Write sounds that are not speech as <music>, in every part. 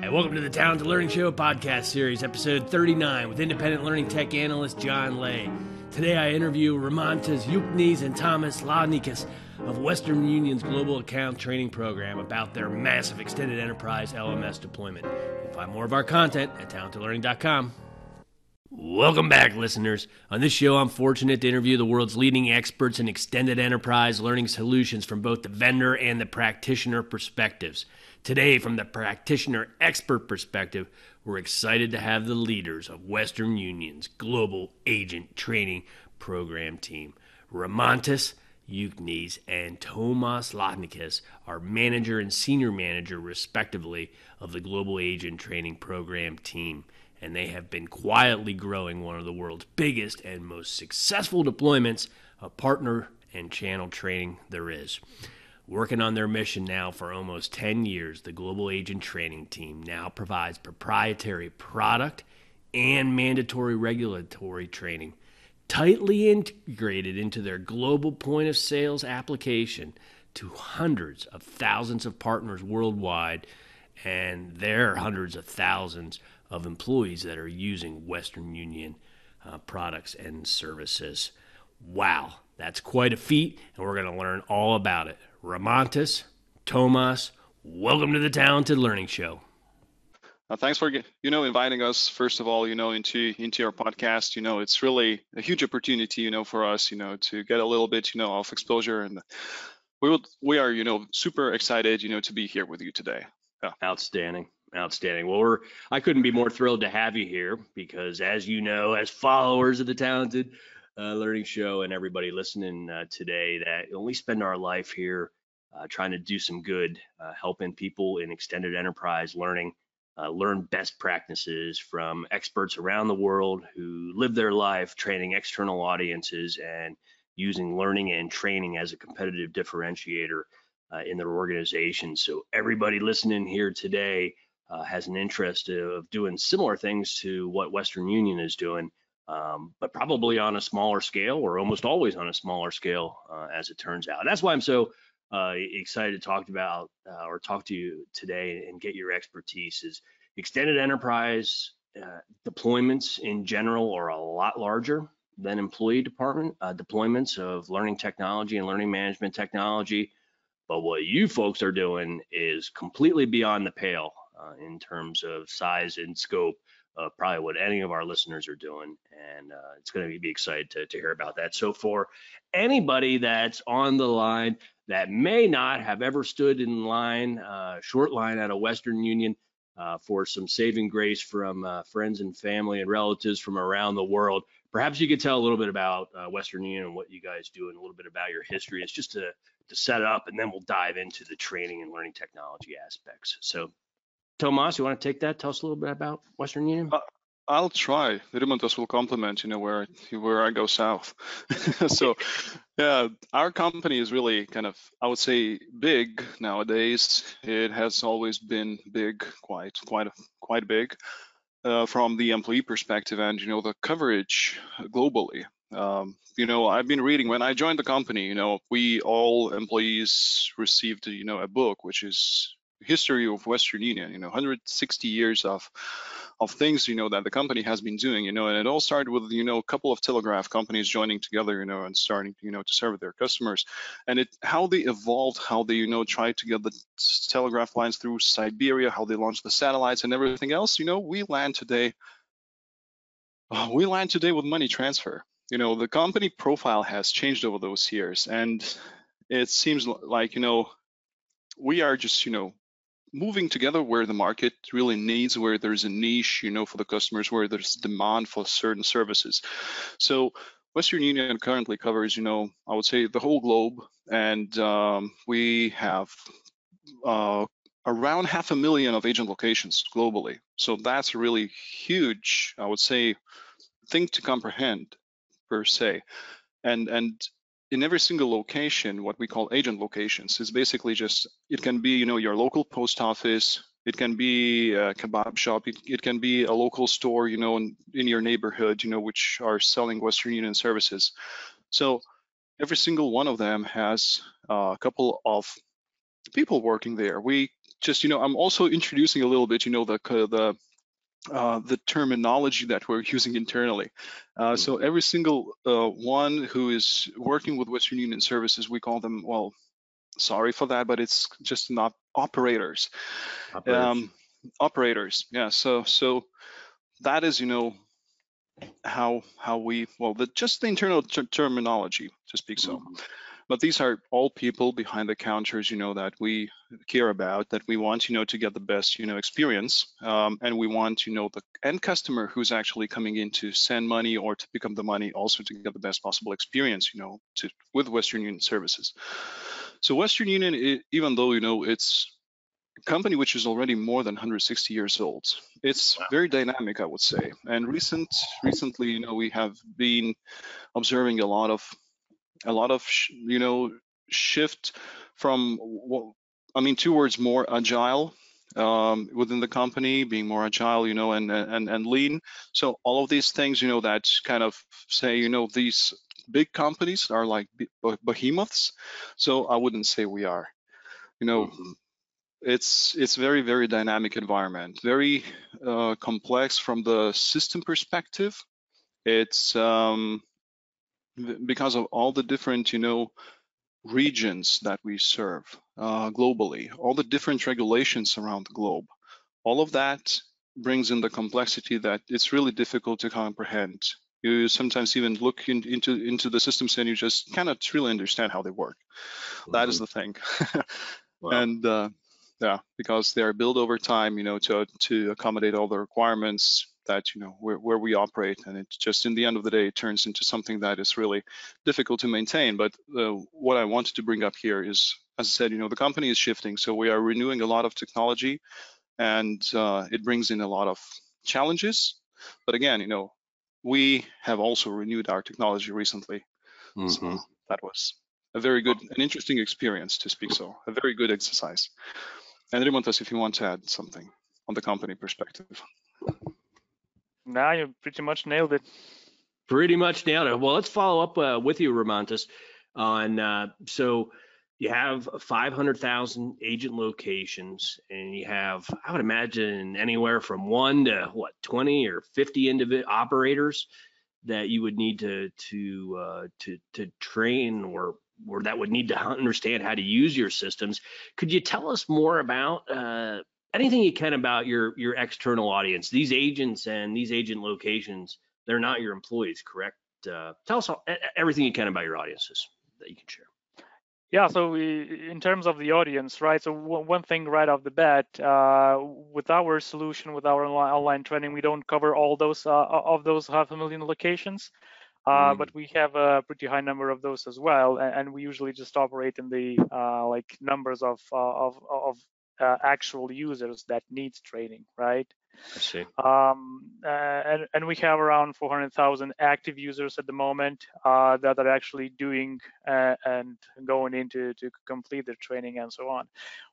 And welcome to the Talented Learning Show podcast series, episode 39, with independent learning tech analyst John Leh. Today I interview Rimantas Yuknes and Tomas Ladnikas of Western Union's Global Account Training Program about their massive extended enterprise LMS deployment. You find more of our content at talentedlearning.com. Welcome back, listeners. On this show, I'm fortunate to interview the world's leading experts in extended enterprise learning solutions from both the vendor and the practitioner perspectives. Today, from the practitioner expert perspective, we're excited to have the leaders of Western Union's Global Agent Training Program team. Rimantas Yuknes and Tomas Ladnikas are manager and senior manager, respectively, of the Global Agent Training Program team. And they have been quietly growing one of the world's biggest and most successful deployments of partner and channel training there is. Working on their mission now for almost 10 years, the Global Agent Training Team now provides proprietary product and mandatory regulatory training tightly integrated into their global point of sales application to hundreds of thousands of partners worldwide. And there are hundreds of thousands of employees that are using Western Union uh, products and services. Wow, that's quite a feat, and we're going to learn all about it. Rimantas, Tomas, welcome to the Talented Learning Show. Uh, thanks for you know inviting us first of all you know into into your podcast. You know it's really a huge opportunity you know for us you know to get a little bit you know of exposure. And we will we are you know super excited you know to be here with you today. Yeah. outstanding. Outstanding. Well we're i couldn't be more thrilled to have you here because as you know as followers of the talented uh, learning show and everybody listening uh, today that we spend our life here uh, trying to do some good, uh, helping people in extended enterprise learning, uh, learn best practices from experts around the world who live their life training external audiences and using learning and training as a competitive differentiator uh, in their organization. So everybody listening here today has an interest of doing similar things to what Western Union is doing um, but probably on a smaller scale or almost always on a smaller scale uh, as it turns out. That's why I'm so uh, excited to talk about uh, or talk to you today and get your expertise is extended enterprise uh, deployments in general are a lot larger than employee department uh, deployments of learning technology and learning management technology. But what you folks are doing is completely beyond the pale uh, in terms of size and scope uh, probably what any of our listeners are doing. And uh, it's going to be excited to, to hear about that. So, for anybody that's on the line that may not have ever stood in line, uh, short line at a Western Union uh, for some saving grace from uh, friends and family and relatives from around the world, perhaps you could tell a little bit about uh, Western Union and what you guys do and a little bit about your history. It's just to, to set up, and then we'll dive into the training and learning technology aspects. So, Tomas, you want to take that? Tell us a little bit about Western Union. Uh, I'll try. Rimantas will compliment, you know, where where I go south. <laughs> so, <laughs> yeah, our company is really kind of, I would say, big nowadays. It has always been big, quite, quite, quite big, uh, from the employee perspective, and you know, the coverage globally. Um, you know, I've been reading when I joined the company. You know, we all employees received, you know, a book which is history of Western Union, you know, 160 years of of things, you know, that the company has been doing, you know, and it all started with, you know, a couple of telegraph companies joining together, you know, and starting, you know, to serve their customers. And it how they evolved, how they, you know, tried to get the telegraph lines through Siberia, how they launched the satellites and everything else, you know, we land today. Uh, we land today with money transfer. You know, the company profile has changed over those years, and it seems like, you know, we are just, you know, moving together where the market really needs, where there's a niche, you know, for the customers, where there's demand for certain services. So Western Union currently covers, you know, I would say the whole globe, and um, we have uh, around half a million of agent locations globally. So that's a really huge, I would say, thing to comprehend per se. And and in every single location, what we call agent locations is basically just, it can be, you know, your local post office, it can be a kebab shop, it, it can be a local store, you know, in, in your neighborhood, you know, which are selling Western Union services. So every single one of them has uh, a couple of people working there. We just you know, I'm also introducing a little bit, you know, the the uh, the terminology that we're <laughs> using internally. Uh, so mm-hmm. every single uh, one who is working with Western Union services, we call them, well, sorry for that, but it's just not operators. Operators. Um, operators, yeah. So so that is, you know, how how we well, the, just the internal ter terminology to speak so. Mm -hmm. But these are all people behind the counters, you know, that we care about, that we want, you know, to get the best, you know, experience. Um, and we want, you know, the end customer who's actually coming in to send money or to pick up the money also to get the best possible experience, you know, to with Western Union services. So Western Union, even though, you know, it's a company which is already more than 160 years old, it's wow. very dynamic, I would say. And recent, recently, you know, we have been observing a lot of a lot of you know shift from I mean towards more agile um, within the company, being more agile, you know, and and and lean. So all of these things, you know, that kind of say, you know, these big companies are like behemoths. So I wouldn't say we are. You know, mm-hmm. it's it's very very dynamic environment, very uh, complex from the system perspective. It's um, because of all the different, you know, regions that we serve uh, globally, all the different regulations around the globe, all of that brings in the complexity that it's really difficult to comprehend. You sometimes even look in, into into the systems and you just cannot really understand how they work. Mm-hmm. That is mm-hmm. the thing. <laughs> wow. And uh, yeah, because they are built over time, you know, to to accommodate all the requirements that you know where, where we operate and it just in the end of the day it turns into something that is really difficult to maintain. But uh, what i wanted to bring up here is as i said you know the company is shifting so we are renewing a lot of technology and uh, it brings in a lot of challenges. But again you know we have also renewed our technology recently. Mm-hmm. so that was a very good an interesting experience to speak so a very good exercise. And Rimantas, if you want to add something on the company perspective now you pretty much nailed it. Pretty much nailed it. Well, let's follow up uh, with you, Rimantas, on uh, so you have 500,000 agent locations, and you have, I would imagine, anywhere from one to what 20 or 50 individual operators that you would need to to uh, to to train or or that would need to understand how to use your systems. Could you tell us more about uh, anything you can about your your external audience. These agents and these agent locations, they're not your employees, correct? Uh, tell us all, everything you can about your audiences that you can share. Yeah, so we, in terms of the audience, right? So one thing right off the bat, uh, with our solution, with our online, online training, we don't cover all those uh, of those half a million locations. Uh, mm. but we have a pretty high number of those as well, and, and we usually just operate in the uh, like numbers of, uh, of of uh, actual users that needs training, right? I see. Um, uh, and, and we have around 400,000 active users at the moment uh, that are actually doing uh, and going into to complete their training and so on.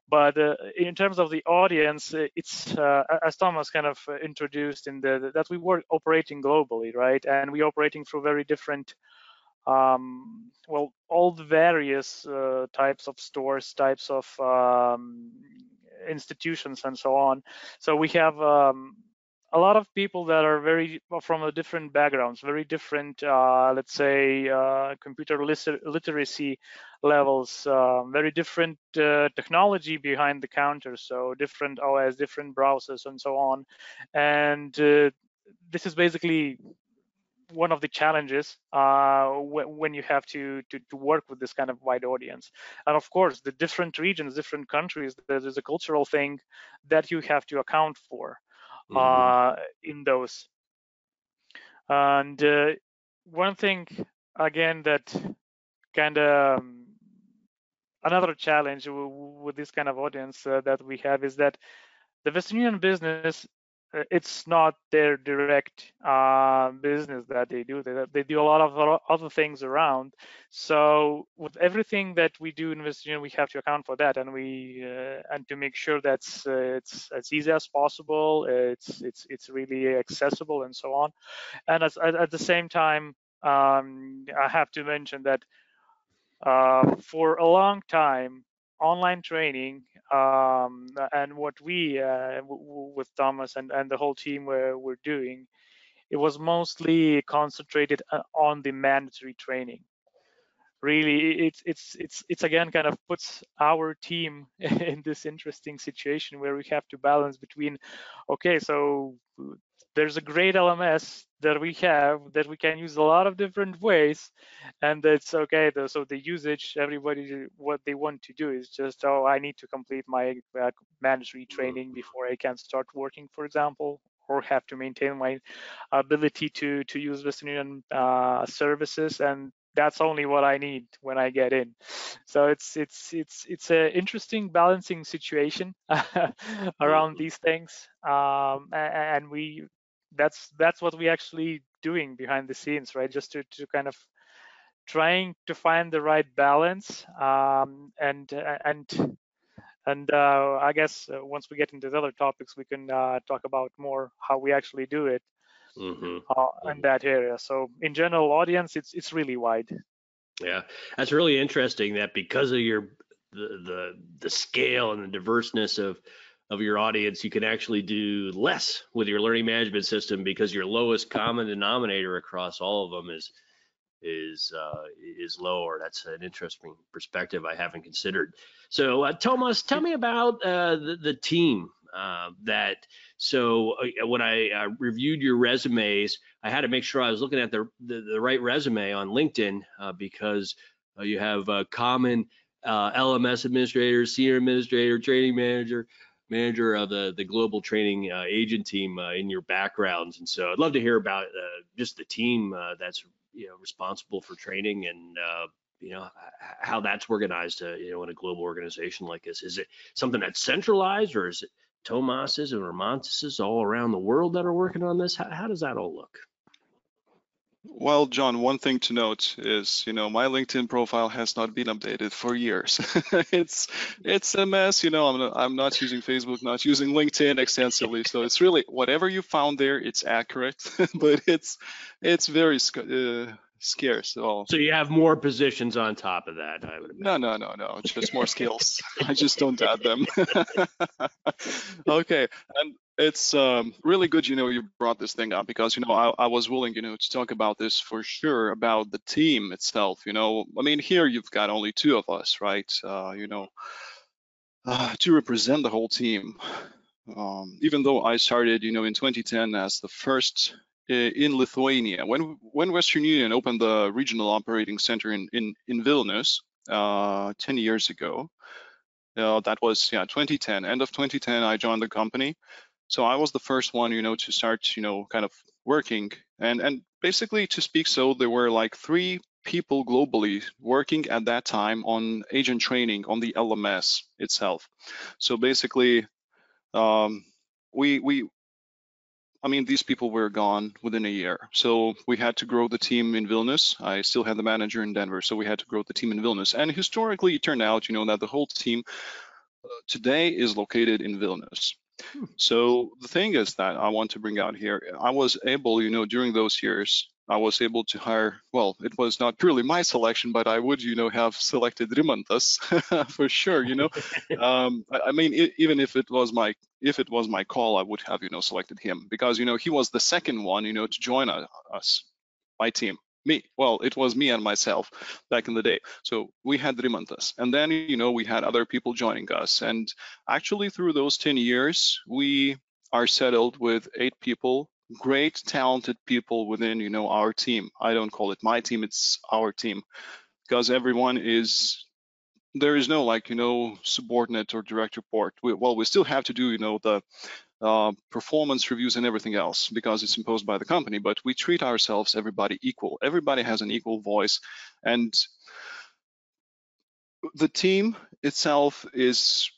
But uh, in terms of the audience, it's uh, as Thomas kind of introduced in the that we were operating globally, right? And we're operating through very different um, well, all the various uh, types of stores, types of um, institutions and so on. So we have um, a lot of people that are very from a different backgrounds, very different, uh, let's say, uh, computer literacy levels, uh, very different uh, technology behind the counter, so different OS, different browsers, and so on. And uh, this is basically one of the challenges uh, when you have to, to, to work with this kind of wide audience. And of course, the different regions, different countries, there's a cultural thing that you have to account for mm-hmm. uh, in those. And uh, one thing again that kind of um, another challenge with this kind of audience uh, that we have is that the Western Union business it's not their direct uh, business that they do. They, they do a lot of other things around. So with everything that we do in Western we have to account for that, and we uh, and to make sure that's uh, it's as easy as possible. It's it's it's really accessible and so on. And as, at the same time, um, I have to mention that uh, for a long time online training um, and what we uh, with Thomas and, and the whole team were, were doing, it was mostly concentrated uh, on the mandatory training. Really, it's it's it's it's again kind of puts our team <laughs> in this interesting situation where we have to balance between, okay, so there's a great LMS that we have that we can use a lot of different ways, and it's okay. The, so the usage, everybody, what they want to do is just, oh, I need to complete my uh, mandatory training before I can start working, for example, or have to maintain my ability to to use Western uh, services, and that's only what I need when I get in. So it's it's it's it's an interesting balancing situation <laughs> around mm-hmm. these things, um, and we that's that's what we actually doing behind the scenes, right? Just to to kind of trying to find the right balance um, and and and uh, I guess uh, once we get into the other topics, we can uh, talk about more how we actually do it mm-hmm. Uh, in that area. So in general audience, it's it's really wide. Yeah, that's really interesting. That because of your the the, the scale and the diverseness of of your audience, you can actually do less with your learning management system because your lowest common denominator across all of them is is uh, is lower. That's an interesting perspective I haven't considered. So, uh, Thomas, tell me about uh, the, the team uh, that. So, uh, when I uh, reviewed your resumes, I had to make sure I was looking at the the, the right resume on LinkedIn because you have a common LMS administrator, senior administrator, training manager, manager of the the global training uh, agent team uh, in your backgrounds. And so i'd love to hear about uh, just the team that's you know responsible for training and uh, you know how that's organized uh, you know in a global organization like this. Is it something that's centralized or is it tomas's and romantis's all around the world that are working on this how, how does that all look well, John, one thing to note is, you know, my LinkedIn profile has not been updated for years. <laughs> it's it's a mess. You know, I'm not, I'm not using Facebook, not using LinkedIn extensively. So it's really whatever you found there, it's accurate, <laughs> but it's it's very uh, scarce. All. So you have more positions on top of that, I would imagine. No, no, no, no. It's just more skills. <laughs> I just don't add them. <laughs> okay, and it's um, really good, you know, you brought this thing up because, you know, I, I, was willing, you know, to talk about this for sure about the team itself. You know, I mean, here you've got only two of us, right? Uh, you know, uh, to represent the whole team. Um, even though I started, you know, in 2010 as the first in Lithuania. When when Western Union opened the regional operating center in in, in Vilnius uh, 10 years ago, uh, that was yeah 2010. End of 2010, I joined the company. So I was the first one, you know, to start, you know, kind of working and and basically to speak so there were like three people globally working at that time on agent training on the LMS itself. So basically, um, we we I mean, these people were gone within a year. So we had to grow the team in Vilnius. I still had the manager in Denver, so we had to grow the team in Vilnius. And historically, it turned out, you know, that the whole team uh, today is located in Vilnius. Hmm. So the thing is that I want to bring out here, I was able, you know, during those years I was able to hire, well, it was not purely my selection, but I would, you know, have selected Rimantas <laughs> for sure, you know. <laughs> um, I, I, mean, it, even if it was my if it was my call, I would have, you know, selected him because, you know, he was the second one, you know, to join us, my team. Me, well, it was me and myself back in the day. So we had Rimantas, and then, you know, we had other people joining us. And actually, through those 10 years, we are settled with eight people great talented people within you know our team. I don't call it my team it's our team. Because everyone is there is no like you know subordinate or direct report. We, well we still have to do you know the uh, performance reviews and everything else because it's imposed by the company but we treat ourselves everybody equal. Everybody has an equal voice and the team itself is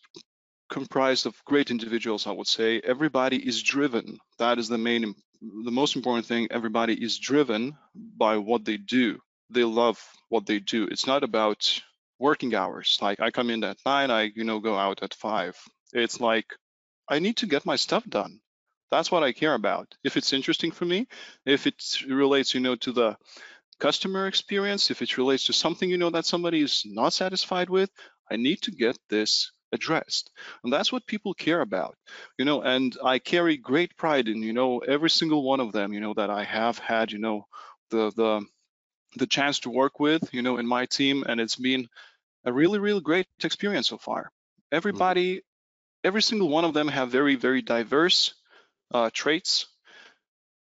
comprised of great individuals, I would say. Everybody is driven. That is the main, the most important thing. Everybody is driven by what they do. They love what they do. It's not about working hours. Like I come in at nine, I you know go out at five. It's like I need to get my stuff done. That's what I care about. If it's interesting for me, if it relates, you know, to the customer experience, if it relates to something you know that somebody is not satisfied with, I need to get this addressed. And that's what people care about you know and i carry great pride in you know every single one of them you know that i have had you know the the the chance to work with you know in my team and it's been a really really great experience so far. Everybody mm -hmm. every single one of them have very very diverse uh, traits.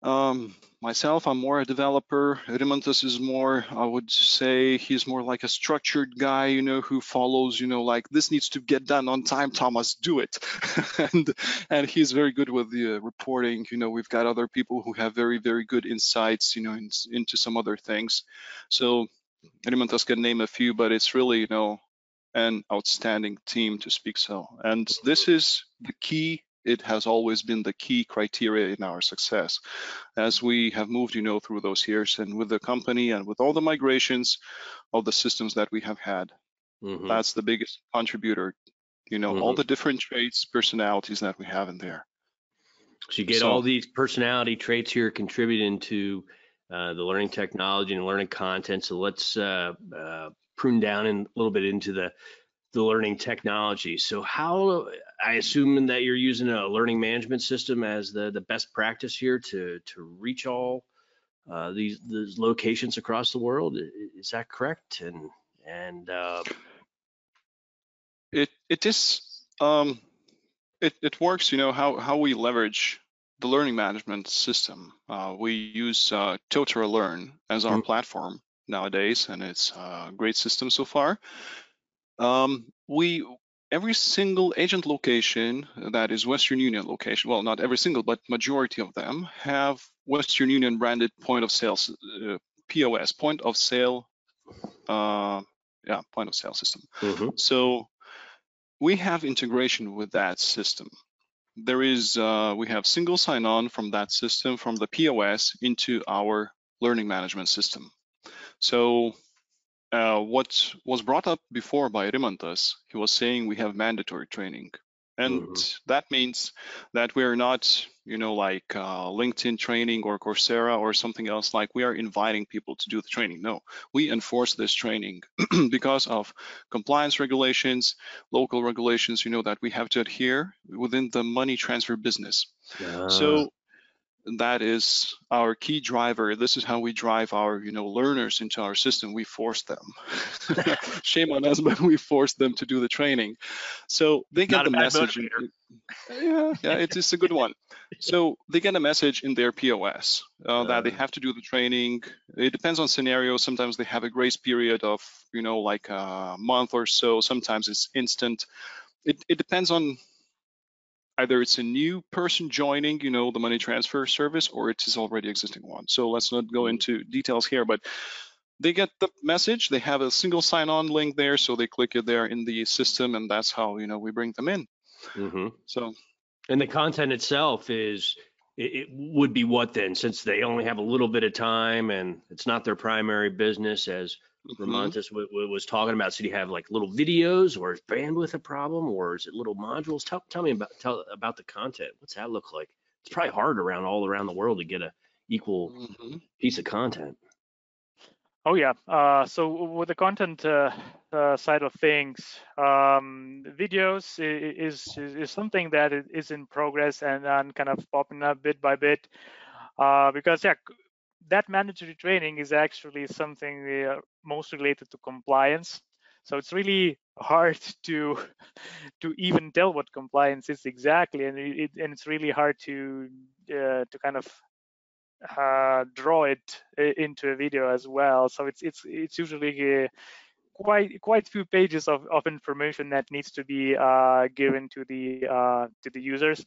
Um, myself, I'm more a developer. Rimantas is more, I would say, he's more like a structured guy, you know, who follows, you know, like this needs to get done on time. Thomas, do it, <laughs> and and he's very good with the uh, reporting. You know, we've got other people who have very very good insights, you know, in, into some other things. So Rimantas can name a few, but it's really, you know, an outstanding team to speak so. And this is the key it has always been the key criteria in our success. As we have moved, you know, through those years and with the company and with all the migrations of the systems that we have had, mm-hmm. that's the biggest contributor, you know, mm-hmm. all the different traits, personalities that we have in there. So you get so, all these personality traits here contributing to uh, the learning technology and learning content. So let's uh, uh, prune down in, a little bit into the the learning technology. So how I assume that you're using a learning management system as the the best practice here to to reach all uh, these these locations across the world. Is that correct? And and uh... it it is um, it it works. You know how how we leverage the learning management system. Uh, we use uh, Totara Learn as our mm -hmm. platform nowadays, and it's a great system so far. Um, we every single agent location that is Western Union location, well, not every single, but majority of them have Western Union branded point of sale, uh, POS, point of sale, uh, yeah, point of sale system. Mm -hmm. So we have integration with that system. There is, uh, we have single sign-on from that system, from the POS into our learning management system. So uh, what was brought up before by Rimantas, he was saying we have mandatory training. And mm-hmm. that means that we're not, you know, like uh, LinkedIn training or Coursera or something else, like we are inviting people to do the training. No, we enforce this training <clears throat> because of compliance regulations, local regulations, you know, that we have to adhere within the money transfer business. Yeah. So that is our key driver. This is how we drive our, you know, learners into our system. We force them. <laughs> Shame on us, but we force them to do the training. So they get Not the message. In, yeah, yeah, it is a good one. So they get a message in their POS uh, that they have to do the training. It depends on scenario. Sometimes they have a grace period of, you know, like a month or so. Sometimes it's instant. It, it depends on either it's a new person joining, you know, the money transfer service, or it is already existing one. So let's not go mm-hmm. into details here, but they get the message. They have a single sign-on link there, so they click it there in the system, and that's how you know we bring them in. Mm-hmm. So, and the content itself is it, it, would be what then, since they only have a little bit of time and it's not their primary business as Rimantas mm-hmm. was talking about. So do you have like little videos, or is bandwidth a problem, or is it little modules? Tell tell me about tell about the content. What's that look like? It's probably hard around all around the world to get a equal mm-hmm. piece of content. Oh yeah. Uh, so with the content uh, uh, side of things, um, videos is, is, is something that is in progress and, and kind of popping up bit by bit. Uh, because yeah, that mandatory training is actually something uh, most related to compliance. So it's really hard <laughs> to to even tell what compliance is exactly, and it, and it's really hard to uh, to kind of uh, draw it uh, into a video as well. So it's it's it's usually uh, quite quite few pages of, of information that needs to be uh, given to the uh, to the users.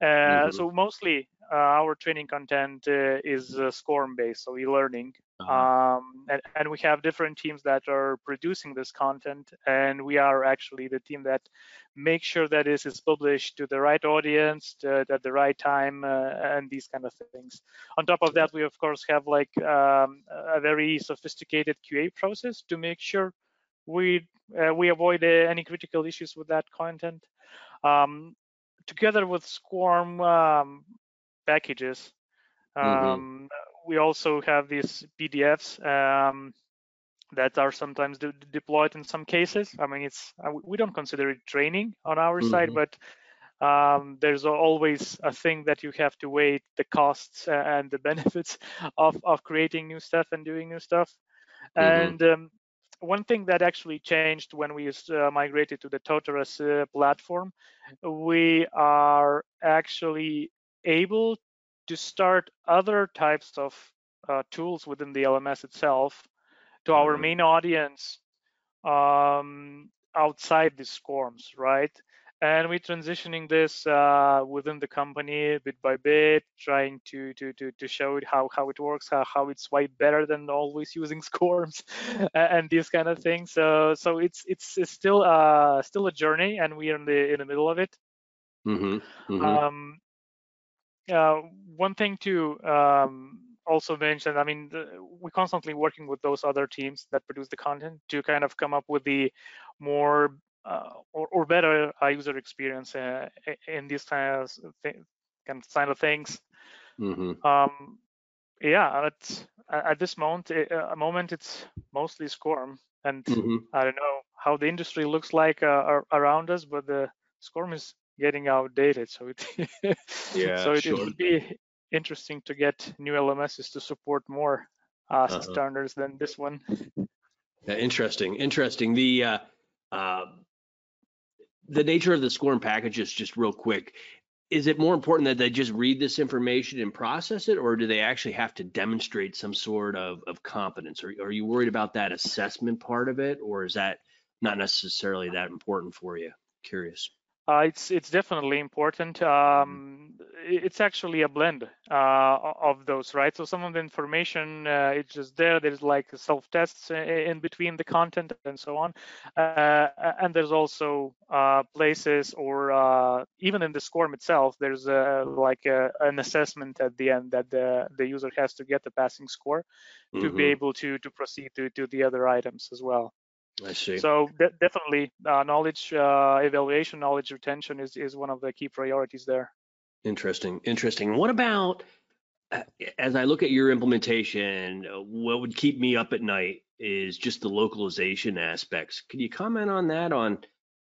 Uh, mm-hmm. So mostly uh, our training content uh, is SCORM based, so e-learning, uh-huh. um, and, and, we have different teams that are producing this content, and we are actually the team that makes sure that this is published to the right audience to, at the right time, and these kind of things. On top of that, we of course have like um, a very sophisticated QA process to make sure we uh, we avoid uh, any critical issues with that content. Um, together with SCORM um, packages, mm-hmm. um, mm-hmm. we also have these PDFs um, that are sometimes de deployed in some cases. I mean, it's uh, we don't consider it training on our mm-hmm. side, but um, there's always a thing that you have to weigh the costs and the <laughs> benefits of of creating new stuff and doing new stuff. Mm-hmm. And um, one thing that actually changed when we uh, migrated to the Totaras uh, platform, we are actually able to start other types of uh, tools within the LMS itself to our mm-hmm. main audience um, outside the SCORMs, right? And we're transitioning this uh, within the company bit by bit, trying to to to, to show it how how it works, how, how it's way better than always using <laughs> SCORMs <laughs> and these kind of things. So so it's it's, it's still uh still a journey, and we're in the in the middle of it. Mm-hmm. Mm-hmm. Um, uh, one thing to um, also mention, I mean, the, we're constantly working with those other teams that produce the content to kind of come up with the more or, or, better uh, user experience uh, in these kind of, th- kind of things. Mm-hmm. Um, yeah, at, at this moment, a moment it's mostly SCORM, and mm-hmm. I don't know how the industry looks like uh, around us, but the SCORM is getting outdated. So it <laughs> yeah, so it, sure. it, would be interesting to get new LMSs to support more uh, uh-huh. standards than this one. Yeah, interesting, interesting. The uh, uh, the nature of the SCORM packages, just real quick, is it more important that they just read this information and process it, or do they actually have to demonstrate some sort of, of competence? Are, are you worried about that assessment part of it, or is that not necessarily that important for you? Curious. Uh, it's it's definitely important. Mm-hmm. Um, it's actually a blend uh, of those, right? So some of the information uh, it's just there. There's like self tests in between the content and so on, uh, and there's also uh, places or uh, even in the SCORM itself, there's a, like a, an assessment at the end that the the user has to get the passing score to mm-hmm. be able to to proceed to to the other items as well. I see. So de- definitely, uh, knowledge uh, evaluation, knowledge retention is is one of the key priorities there. Interesting, interesting. What about uh, as I look at your implementation? Uh, what would keep me up at night is just the localization aspects. Can you comment on that? On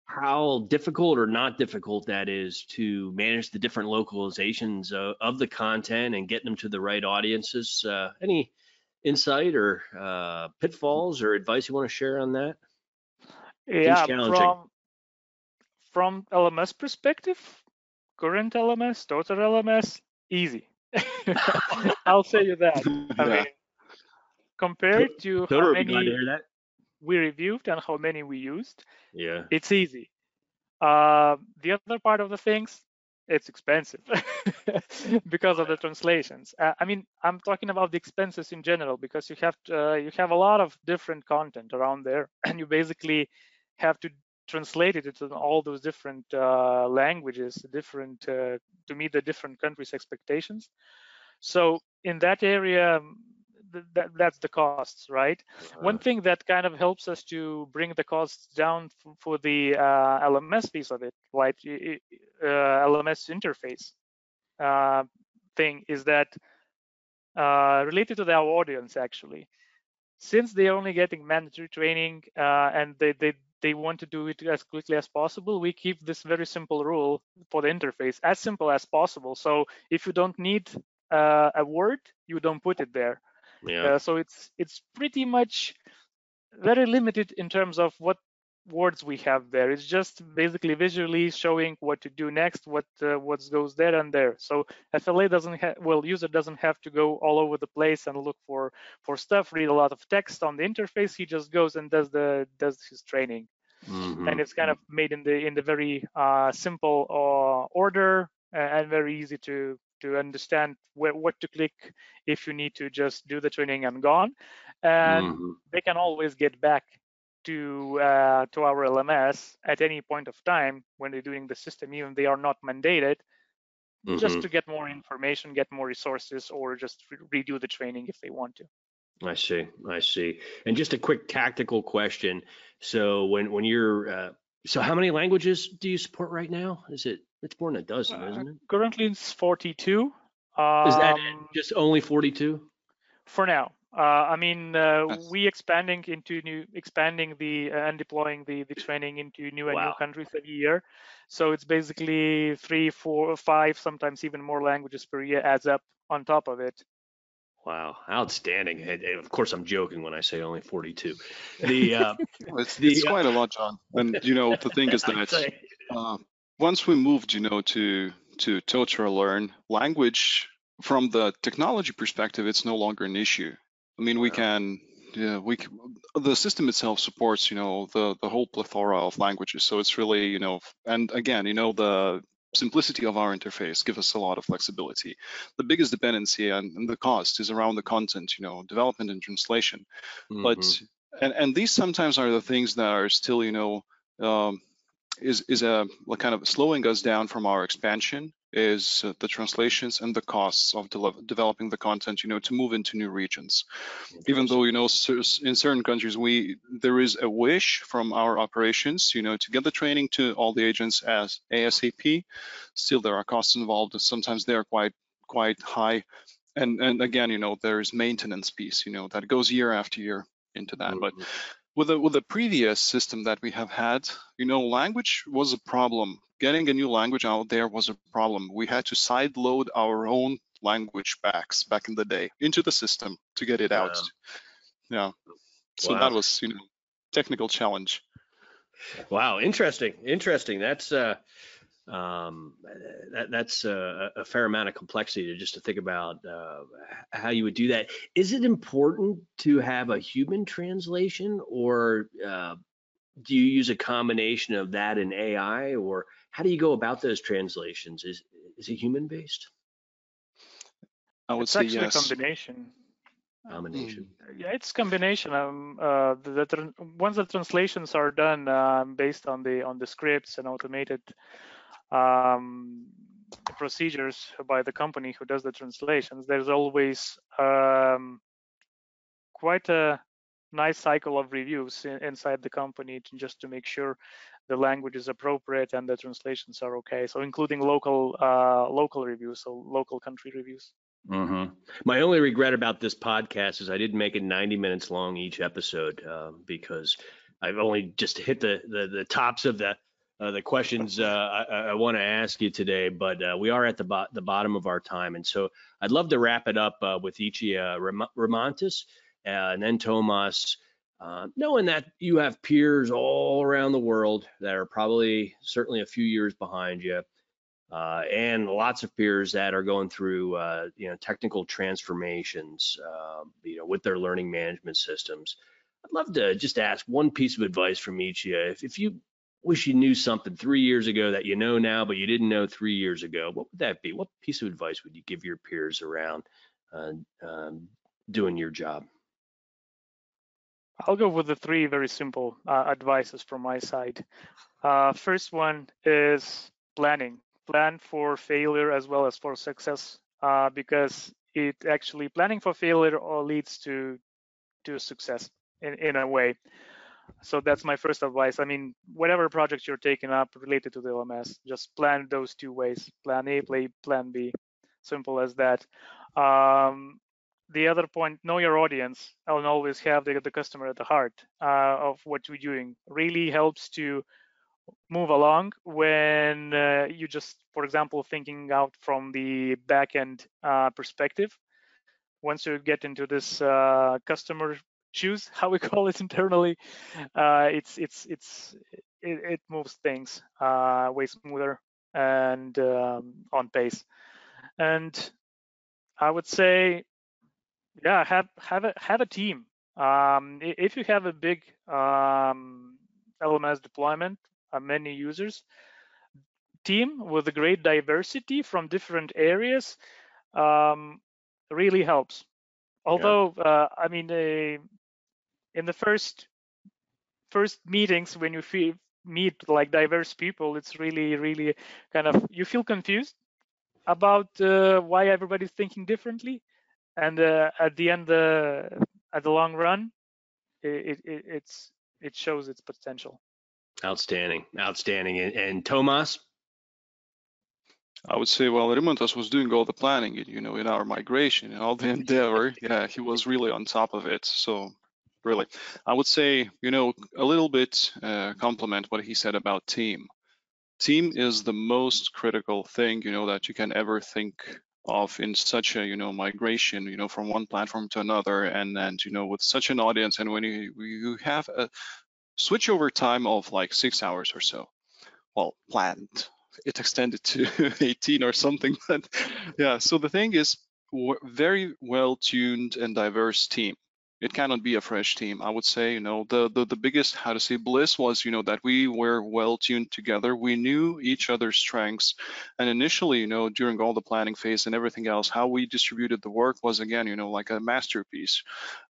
how difficult or not difficult that is to manage the different localizations of, of the content and get them to the right audiences? Uh, any insight or uh, pitfalls or advice you want to share on that? Yeah, from from LMS perspective, current LMS, Totara LMS, easy. <laughs> I'll say you that. I mean, compared to how many we reviewed and how many we used, yeah, it's easy. Uh, the other part of the things, it's expensive <laughs> because of the translations. Uh, I mean, I'm talking about the expenses in general because you have to, uh, you have a lot of different content around there, <clears throat> and you basically have to translate it into all those different uh, languages, different uh, to meet the different countries' expectations. So in that area, that, that's the costs, right? Uh-huh. One thing that kind of helps us to bring the costs down for the uh, LMS piece of it, like uh, LMS interface uh, thing, is that uh, related to our audience actually. Since they're only getting mandatory training uh, and they, they they want to do it as quickly as possible, we keep this very simple rule for the interface as simple as possible. So if you don't need uh, a word, you don't put it there. Yeah. Uh, so it's it's pretty much very limited in terms of what words we have there. It's just basically visually showing what to do next, what uh, what goes there and there. So FLA doesn't have well, user doesn't have to go all over the place and look for for stuff, read a lot of text on the interface. He just goes and does the does his training, mm-hmm. and it's kind of made in the in the very uh, simple uh, order and very easy to to understand wh- what to click if you need to just do the training and gone. And mm-hmm. they can always get back to uh, to our LMS at any point of time when they're doing the system, even they are not mandated, mm-hmm. just to get more information, get more resources, or just re- redo the training if they want to. I see, I see. And just a quick tactical question. So when when you're uh, so how many languages do you support right now? Is it it's more than a dozen, uh, isn't it? Currently, it's 42. Um, Is that um, just only 42? For now. Uh, I mean, uh, we expanding into new, expanding the uh, and deploying the the training into new and Wow. new countries every year. So it's basically three, four, five, sometimes even more languages per year adds up on top of it. Wow, outstanding. And, and of course, I'm joking when I say only 42. <laughs> The uh, It's, The, it's uh, quite a lot, John. And <laughs> you know, the thing is that uh, once we moved, you know, to to Totara Learn language from the technology perspective, it's no longer an issue. I mean, we Wow. can, yeah, we c- the system itself supports, you know, the the whole plethora of languages. So it's really, you know, and again, you know, the simplicity of our interface gives us a lot of flexibility. The biggest dependency and, and the cost is around the content, you know, development and translation but Mhm. and and these sometimes are the things that are still you know um, is is a like kind of slowing us down from our expansion is uh, the translations and the costs of de- developing the content you know to move into new regions. Even though you know in certain countries we there is a wish from our operations you know to get the training to all the agents as asap still there are costs involved. And sometimes they are quite quite high. And and again you know there is maintenance piece you know that goes year after year into that. But Mhm. With the with the previous system that we have had you know language was a problem. Getting a new language out there was a problem. We had to side load our own language packs back in the day into the system to get it out. Yeah. So Wow. that was you know technical challenge. Wow, interesting, interesting. That's uh, um, that, that's uh, a fair amount of complexity to just to think about uh, how you would do that. Is it important to have a human translation, or uh, do you use a combination of that and AI, or how do you go about those translations? Is is it human based i would it's say actually yes a combination. combination? Yeah, it's combination. Um, uh, the, the once the translations are done um, based on the on the scripts and automated um, procedures by the company who does the translations, there's always um, quite a nice cycle of reviews in, inside the company to, just to make sure the language is appropriate and the translations are okay. So including local uh, local reviews, so local country reviews. hmm My only regret about this podcast is I didn't make it 90 minutes long each episode uh, because I've only just hit the the, the tops of the uh, the questions uh, I, I want to ask you today. But uh, we are at the bo- the bottom of our time, and so I'd love to wrap it up uh, with Ichi Ram- Ramontis and then Tomas. Knowing that you have peers all around the world that are probably certainly a few years behind you, uh, and lots of peers that are going through uh, you know technical transformations uh, you know with their learning management systems i'd love to just ask one piece of advice from each of you if, if you wish you knew something three years ago that you know now but you didn't know three years ago what would that be what piece of advice would you give your peers around uh, um, doing your job I'll go with the three very simple uh, advices from my side. Uh, first one is planning. Plan for failure as well as for success, uh, because it actually planning for failure all leads to to success in, in a way. So that's my first advice. I mean, whatever project you're taking up related to the LMS, just plan those two ways: plan A, play plan B. Simple as that. Um, the other point, know your audience and always have the, the customer at the heart uh, of what you're doing. Really helps to move along when uh, you just, for example, thinking out from the backend uh, perspective. Once you get into this uh, customer shoes, <laughs> how we call it internally, uh, it's it's it's it, it moves things uh, way smoother and um, on pace. And I would say yeah have have a have a team. Um, if you have a big um, lms deployment uh, many users team with a great diversity from different areas um, really helps. Although uh, i mean uh, in the first first meetings when you feel, meet like diverse people it's really really kind of you feel confused about uh, why everybody's thinking differently. And uh, at the end uh, at the long run it, it it's it shows its potential. Outstanding. Outstanding. And, and tomas? I would say, well, Rimantas was doing all the planning, you know, in our migration and all the <laughs> endeavor. yeah, he was really on top of it. So, really, I would say, you know, a little bit uh, compliment what he said about team. Team is the most critical thing, you know, that you can ever think of in such a, you know, migration, you know, from one platform to another, and and you know, with such an audience, and when you you have a switchover time of like six hours or so, well, planned it extended to <laughs> 18 or something. <laughs> But yeah, so the thing is, very well tuned and diverse team it cannot be a fresh team. I would say, you know, the, the the biggest how to say bliss was, you know, that we were well tuned together. We knew each other's strengths, and initially, you know, during all the planning phase and everything else, how we distributed the work was again, you know, like a masterpiece,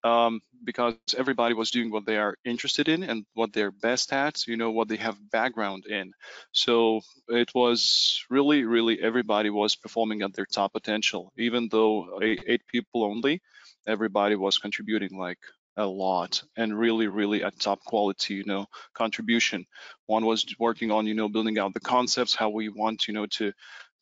um, because everybody was doing what they are interested in and what they're best at, you know, what they have background in. So it was really, really everybody was performing at their top potential, even though eight, eight people only everybody was contributing like a lot and really really at top quality you know contribution. One was working on you know building out the concepts how we want you know to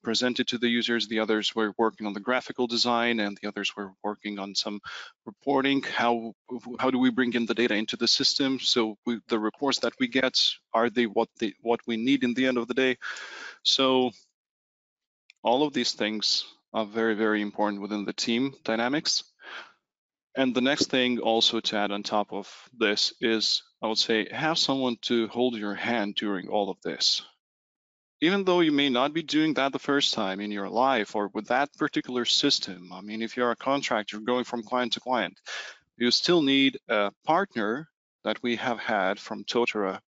present it to the users. The others were working on the graphical design and the others were working on some reporting. How how do we bring in the data into the system? So we, the reports that we get are they what they what we need in the end of the day? So all of these things are very very important within the team dynamics and the next thing also to add on top of this is, I would say, have someone to hold your hand during all of this. Even though you may not be doing that the first time in your life or with that particular system, I mean, if you're a contractor going from client to client, you still need a partner that we have had from Totara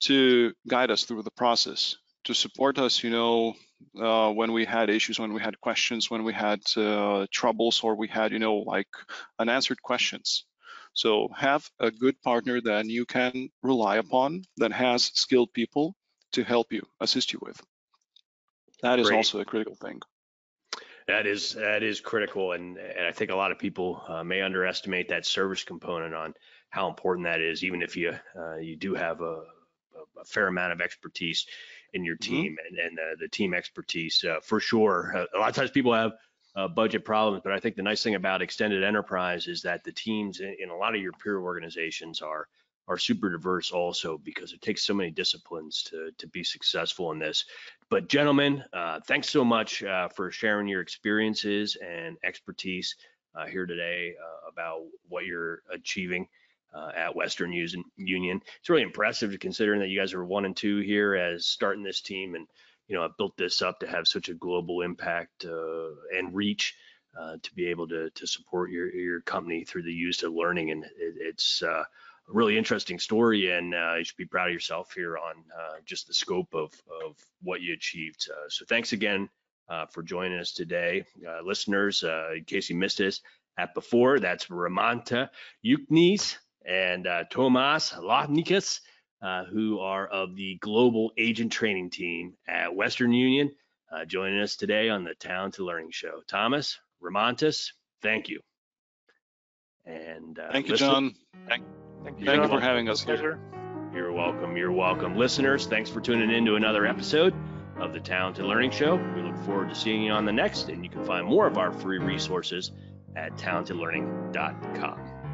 to guide us through the process, to support us, you know, uh, when we had issues, when we had questions, when we had uh, troubles, or we had, you know, like unanswered questions. So have a good partner that you can rely upon that has skilled people to help you, assist you with. That is Great. also a critical thing. That is that is critical, and, and I think a lot of people uh, may underestimate that service component on how important that is. Even if you uh, you do have a, a fair amount of expertise, in your mm-hmm. team mm-hmm. and, and uh, the team expertise uh, for sure. Uh, a lot of times people have uh, budget problems, but I think the nice thing about extended enterprise is that the teams in, in, a lot of your peer organizations are are super diverse also because it takes so many disciplines to to be successful in this. But gentlemen, uh, thanks so much uh, for sharing your experiences and expertise here today about what you're achieving uh, at Western Union. It's really impressive considering that you guys are one and two here as starting this team and you know, I've built this up to have such a global impact uh, and reach uh, to be able to to support your your company through the use of learning, and it, it's uh, a really interesting story, and uh, you should be proud of yourself here on uh, just the scope of of what you achieved. Uh, so thanks again for joining us today, listeners. in case you missed this at before, that's Ramanta Yuknis and uh, Tomas Lotnikas, uh, who are of the global agent training team at Western Union, uh, joining us today on the Talented Learning Show. Tomas, Rimantas, thank you. And uh, thank you, John. Thank, thank you, thank you for having us here. You're welcome. You're welcome. Listeners, thanks for tuning in to another episode of the Talented Learning Show. We look forward to seeing you on the next, and you can find more of our free resources at talentedlearning.com.